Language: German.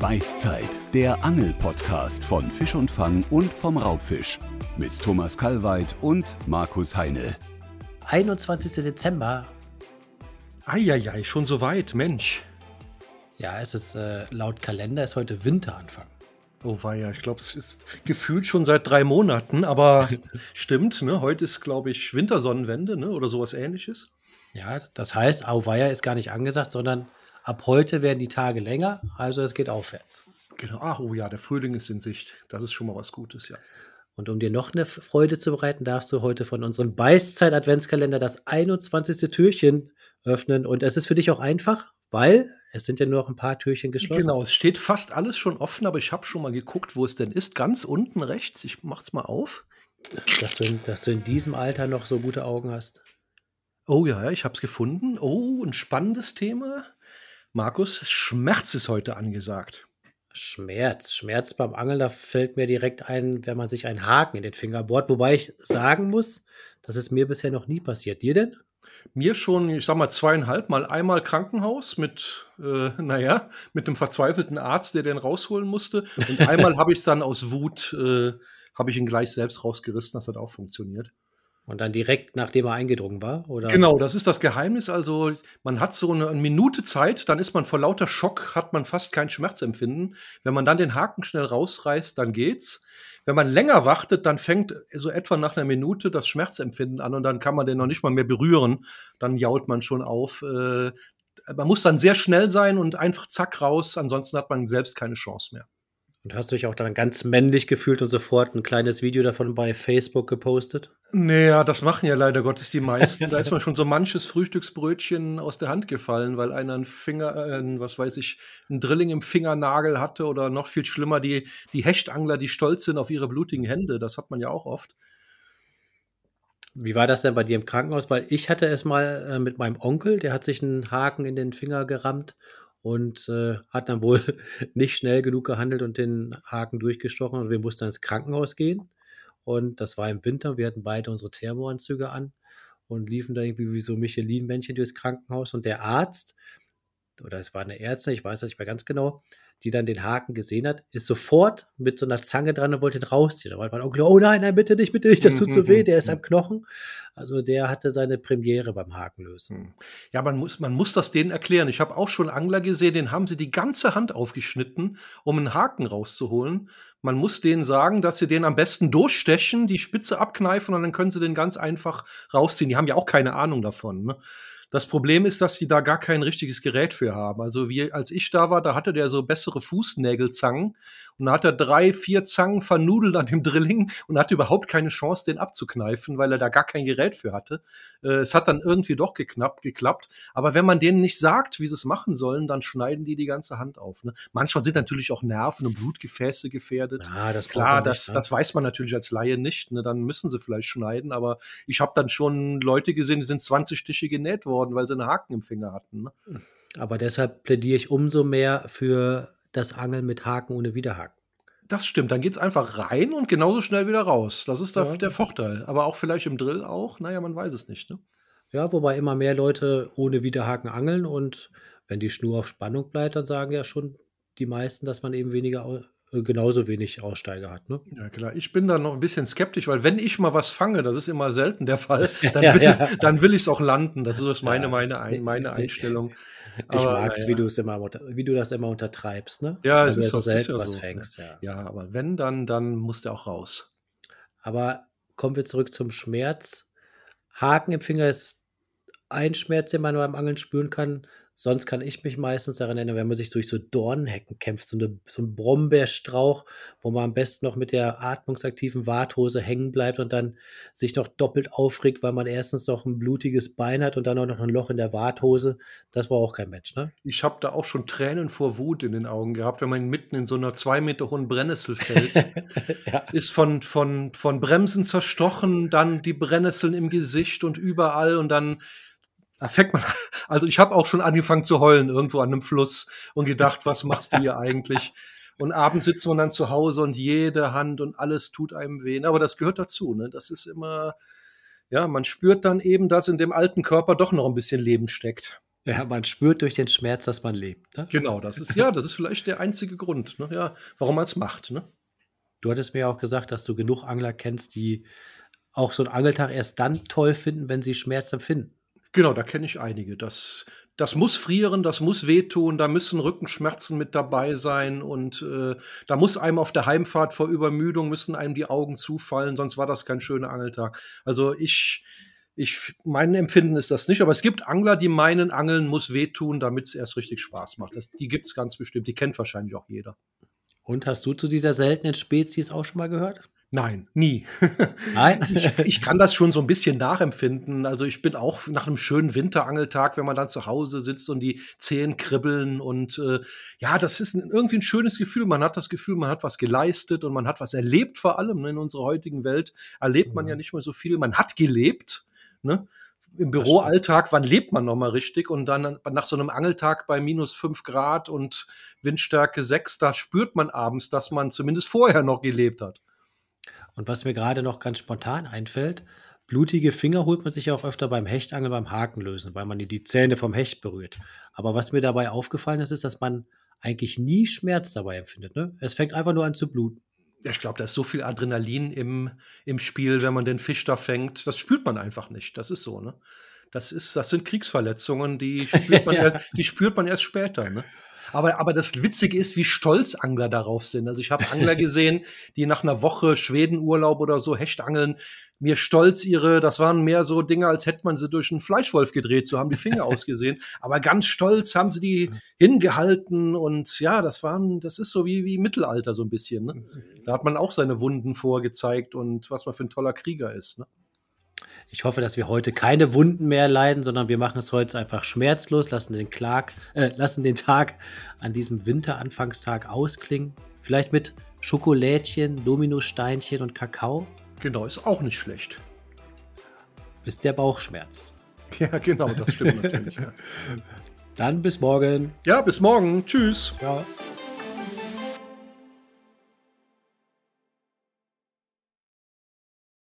Beißzeit, der Angel-Podcast von Fisch und Fang und vom Raubfisch. Mit Thomas Kalweit und Markus Heine. 21. Dezember. Eieiei, schon so weit, Mensch. Ja, es ist äh, laut Kalender ist heute Winteranfang. Oh weia, ich glaube, es ist gefühlt schon seit drei Monaten, aber stimmt, ne? Heute ist, glaube ich, Wintersonnenwende, ne? Oder sowas ähnliches. Ja, das heißt, Auweia ist gar nicht angesagt, sondern ab heute werden die Tage länger, also es geht aufwärts. Genau, ach, oh ja, der Frühling ist in Sicht. Das ist schon mal was Gutes, ja. Und um dir noch eine Freude zu bereiten, darfst du heute von unserem Beißzeit-Adventskalender das 21. Türchen öffnen. Und es ist für dich auch einfach, weil es sind ja nur noch ein paar Türchen geschlossen. Genau, es steht fast alles schon offen, aber ich habe schon mal geguckt, wo es denn ist. Ganz unten rechts. Ich mach's mal auf. Dass du, in, dass du in diesem Alter noch so gute Augen hast. Oh ja, ja, ich habe es gefunden. Oh, ein spannendes Thema. Markus, Schmerz ist heute angesagt. Schmerz. Schmerz beim Angeln, da fällt mir direkt ein, wenn man sich einen Haken in den Finger bohrt. Wobei ich sagen muss, das ist mir bisher noch nie passiert. Dir denn? Mir schon, ich sag mal, zweieinhalb Mal. Einmal Krankenhaus mit, äh, naja, mit einem verzweifelten Arzt, der den rausholen musste. Und einmal habe ich es dann aus Wut, äh, habe ich ihn gleich selbst rausgerissen. Das hat auch funktioniert. Und dann direkt, nachdem er eingedrungen war? Oder? Genau, das ist das Geheimnis. Also man hat so eine, Minute Zeit, dann ist man vor lauter Schock, hat man fast kein Schmerzempfinden. Wenn man dann den Haken schnell rausreißt, dann geht's. Wenn man länger wartet, dann fängt so etwa nach einer Minute das Schmerzempfinden an und dann kann man den noch nicht mal mehr berühren. Dann jault man schon auf. Äh, man muss dann sehr schnell sein und einfach zack raus, ansonsten hat man selbst keine Chance mehr. Und hast du dich auch dann ganz männlich gefühlt und sofort ein kleines Video davon bei Facebook gepostet? Naja, das machen ja leider Gottes die meisten. da ist man schon so manches Frühstücksbrötchen aus der Hand gefallen, weil einer einen Finger, äh, was weiß ich, einen Drilling im Fingernagel hatte oder noch viel schlimmer, die, die Hechtangler, die stolz sind auf ihre blutigen Hände. Das hat man ja auch oft. Wie war das denn bei dir im Krankenhaus? Weil ich hatte es mal äh, mit meinem Onkel, der hat sich einen Haken in den Finger gerammt und äh, hat dann wohl nicht schnell genug gehandelt und den Haken durchgestochen und wir mussten ins Krankenhaus gehen. Und das war im Winter, wir hatten beide unsere Thermoanzüge an und liefen da irgendwie wie so Michelin-Männchen durchs Krankenhaus und der Arzt, oder es war eine Ärztin, ich weiß das nicht mehr ganz genau, die dann den Haken gesehen hat, ist sofort mit so einer Zange dran und wollte ihn rausziehen. Da war mein Onkel, oh nein, nein, bitte nicht, bitte nicht, das tut so weh, der ist am Knochen. Also der hatte seine Premiere beim Hakenlösen. Hm. Ja, man muss, man muss das denen erklären. Ich habe auch schon Angler gesehen, den haben sie die ganze Hand aufgeschnitten, um einen Haken rauszuholen. Man muss denen sagen, dass sie den am besten durchstechen, die Spitze abkneifen und dann können sie den ganz einfach rausziehen. Die haben ja auch keine Ahnung davon. Ne? Das Problem ist, dass sie da gar kein richtiges Gerät für haben. Also wie als ich da war, da hatte der so bessere Fußnägelzangen und da hat er drei, vier Zangen vernudelt an dem Drilling und hatte überhaupt keine Chance, den abzukneifen, weil er da gar kein Gerät für hatte. Äh, es hat dann irgendwie doch geknappt, geklappt. Aber wenn man denen nicht sagt, wie sie es machen sollen, dann schneiden die die ganze Hand auf. Ne? Manchmal sind natürlich auch Nerven und Blutgefäße gefährdet. Ja, das Klar, das, nicht, ne? das weiß man natürlich als Laie nicht. Ne? Dann müssen sie vielleicht schneiden. Aber ich habe dann schon Leute gesehen, die sind 20 Stiche genäht worden worden, weil sie einen Haken im Finger hatten. Ne? Aber deshalb plädiere ich umso mehr für das Angeln mit Haken ohne Widerhaken. Das stimmt, dann geht es einfach rein und genauso schnell wieder raus. Das ist ja. der Vorteil. Aber auch vielleicht im Drill auch, naja, man weiß es nicht. Ne? Ja, wobei immer mehr Leute ohne Widerhaken angeln und wenn die Schnur auf Spannung bleibt, dann sagen ja schon die meisten, dass man eben weniger genauso wenig Aussteiger hat. Ne? Ja, klar. Ich bin da noch ein bisschen skeptisch, weil wenn ich mal was fange, das ist immer selten der Fall, dann will, ja. dann will ich es auch landen. Das ist meine, ja. meine, meine Einstellung. ich mag es, wie du es immer, wie du das immer untertreibst, ne? Ja, es ist so selten ja was so, fängst. Ja. ja, aber wenn dann, dann muss der auch raus. Aber kommen wir zurück zum Schmerz. Haken im Finger ist ein Schmerz, den man beim Angeln spüren kann. Sonst kann ich mich meistens daran erinnern, wenn man sich durch so Dornenhecken kämpft, so, eine, so ein Brombeerstrauch, wo man am besten noch mit der atmungsaktiven Warthose hängen bleibt und dann sich noch doppelt aufregt, weil man erstens noch ein blutiges Bein hat und dann auch noch ein Loch in der Warthose. Das war auch kein Mensch, ne? Ich habe da auch schon Tränen vor Wut in den Augen gehabt, wenn man mitten in so einer zwei Meter hohen Brennnessel fällt. ja. Ist von, von, von Bremsen zerstochen, dann die Brennnesseln im Gesicht und überall und dann da fängt man, also ich habe auch schon angefangen zu heulen irgendwo an einem Fluss und gedacht, was machst du hier eigentlich? Und abends sitzt man dann zu Hause und jede Hand und alles tut einem weh. Aber das gehört dazu, ne? Das ist immer, ja, man spürt dann eben, dass in dem alten Körper doch noch ein bisschen Leben steckt. Ja, man spürt durch den Schmerz, dass man lebt. Ne? Genau, das ist ja, das ist vielleicht der einzige Grund, ne? ja, warum man es macht. Ne? Du hattest mir auch gesagt, dass du genug Angler kennst, die auch so einen Angeltag erst dann toll finden, wenn sie Schmerz empfinden. Genau, da kenne ich einige. Das, das muss frieren, das muss wehtun, da müssen Rückenschmerzen mit dabei sein und äh, da muss einem auf der Heimfahrt vor Übermüdung müssen einem die Augen zufallen, sonst war das kein schöner Angeltag. Also ich, ich, mein Empfinden ist das nicht, aber es gibt Angler, die meinen, Angeln muss wehtun, damit es erst richtig Spaß macht. Das, die gibt es ganz bestimmt, die kennt wahrscheinlich auch jeder. Und hast du zu dieser seltenen Spezies auch schon mal gehört? Nein, nie. Nein? ich, ich, kann das schon so ein bisschen nachempfinden. Also ich bin auch nach einem schönen Winterangeltag, wenn man dann zu Hause sitzt und die Zehen kribbeln und äh, ja, das ist ein, irgendwie ein schönes Gefühl. Man hat das Gefühl, man hat was geleistet und man hat was erlebt vor allem. In unserer heutigen Welt erlebt man ja mhm. nicht mehr so viel. Man hat gelebt. Ne? Im Büroalltag, wann lebt man nochmal richtig? Und dann nach so einem Angeltag bei minus fünf Grad und Windstärke sechs, da spürt man abends, dass man zumindest vorher noch gelebt hat. Und was mir gerade noch ganz spontan einfällt, blutige Finger holt man sich auch öfter beim Hechtangeln beim Hakenlösen, weil man die Zähne vom Hecht berührt. Aber was mir dabei aufgefallen ist, ist, dass man eigentlich nie Schmerz dabei empfindet. Ne? Es fängt einfach nur an zu bluten. Ja, ich glaube, da ist so viel Adrenalin im, im Spiel, wenn man den Fisch da fängt. Das spürt man einfach nicht. Das ist so, ne? Das, ist, das sind Kriegsverletzungen, die spürt man, ja. erst, die spürt man erst später. Ne? Aber, aber das Witzige ist, wie stolz Angler darauf sind. Also ich habe Angler gesehen, die nach einer Woche Schwedenurlaub oder so Hechtangeln mir stolz ihre, das waren mehr so Dinge, als hätte man sie durch einen Fleischwolf gedreht, so haben die Finger ausgesehen. Aber ganz stolz haben sie die hingehalten und ja, das waren, das ist so wie, wie Mittelalter so ein bisschen. Ne? Da hat man auch seine Wunden vorgezeigt und was man für ein toller Krieger ist. Ne? Ich hoffe, dass wir heute keine Wunden mehr leiden, sondern wir machen es heute einfach schmerzlos, lassen den, Klag, äh, lassen den Tag an diesem Winteranfangstag ausklingen. Vielleicht mit Schokolädchen, Dominosteinchen und Kakao. Genau, ist auch nicht schlecht. Bis der Bauch schmerzt. Ja, genau, das stimmt natürlich. Ja. Dann bis morgen. Ja, bis morgen. Tschüss. Ciao.